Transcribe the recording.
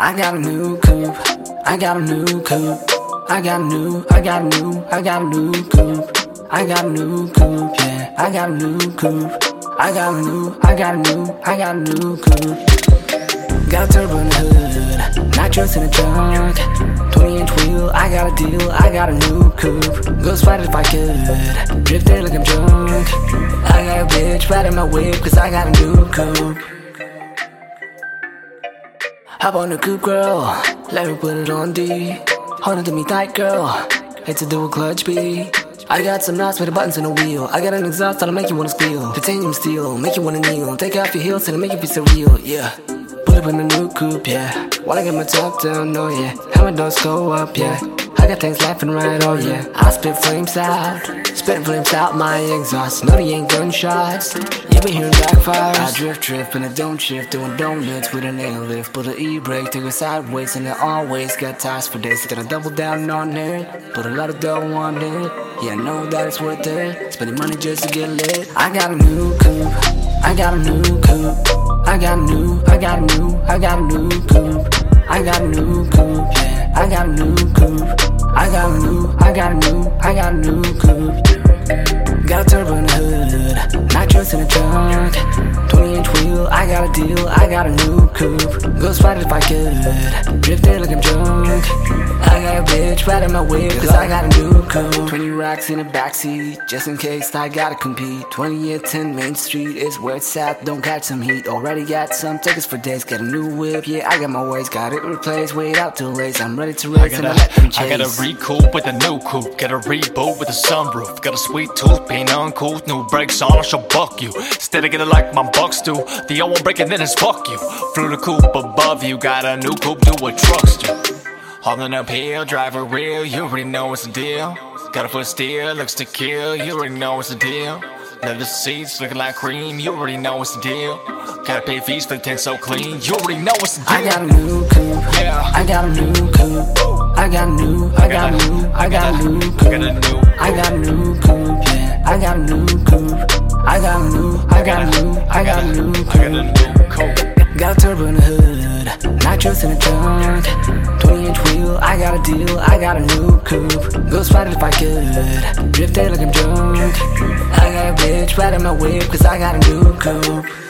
I got a new coupe. I got a new coupe. I got a new, I got a new, I got a new coupe. I got a new coupe, yeah. I got a new coupe. I got a new, I got a new, I got a new coupe. Got a turbo in the hood, nitrous in the trunk. 20 inch wheel, I got a deal, I got a new coupe. Ghost fight if I could, drift there like I'm drunk. I got a bitch riding my whip, cause I got a new coupe. Hop on the coupe, girl. Let me put it on D. Hold it to me tight, girl. It's a dual clutch B. I got some knots with the buttons on the wheel. I got an exhaust that'll make you wanna squeal. Titanium steel, make you wanna kneel. Take off your heels and make you feel surreal, yeah. Pull up in the new coupe, yeah. Wanna get my top down, oh yeah. Hammer doors go up, yeah. I got things laughing right, oh yeah. I spit flames out, spit flames out my exhaust. No, they ain't gunshots. You been hearing backfires. I drift, drift, and I don't shift, doing donuts with an air lift. Put an e-brake, take it sideways, and I always got tires for days. Then I double down on it, put a lot of dough on it. Yeah, I know that it's worth it. Spending money just to get lit. I got a new coupe. I got a new coupe. I got a new, I got a new, I got a new coupe. I got a new coupe, yeah. I got a new coupe. I got a new, I got a new, I got a new coupe. Got a turbo in the hood, nitrous in the trunk. 20 inch wheel, I got a deal, I got a new coupe. Ghost fight if I could, drift there like I'm drunk. I got a bitch riding my whip, cause I got a new coupe. 20 racks in the backseat, just in case I gotta compete. 20 at 10 Main Street is where it's at, don't catch some heat. Already got some tickets for days, got a new whip, yeah, I got my ways, got it replaced. Wait out till late, I'm ready to race, I race got, and I a, let them chase. I got a recoup with a new coupe. Got a reboot with a sunroof. Got a sweet tooth, paint uncool. New brakes on, I shall buck you. Instead of getting like my bucks do. The old one breaking then it's fuck you. Flew the coupe above you. Got a new coupe, do what trucks do. Hauling uphill, driver real. You already know what's the deal. Got a foot steel, looks to kill. You already know what's the deal. Leather seats looking like cream. You already know what's the deal. Gotta pay fees for the tent so clean. You already know what's the deal. I got a new coupe. Yeah. I got a new coupe. I got a new, I got a new, I got a new I coupe. I got a new coupe, yeah. I got a new coupe. I got a new, I got a new, I got a new I got a coupe. Got a turbo in the hood, nitrous in the trunk. 20 inch wheel, I got a deal, I got a new coupe. Ghost fight if I could, drift there like I'm drunk. I got a bitch riding my whip, cause I got a new coupe.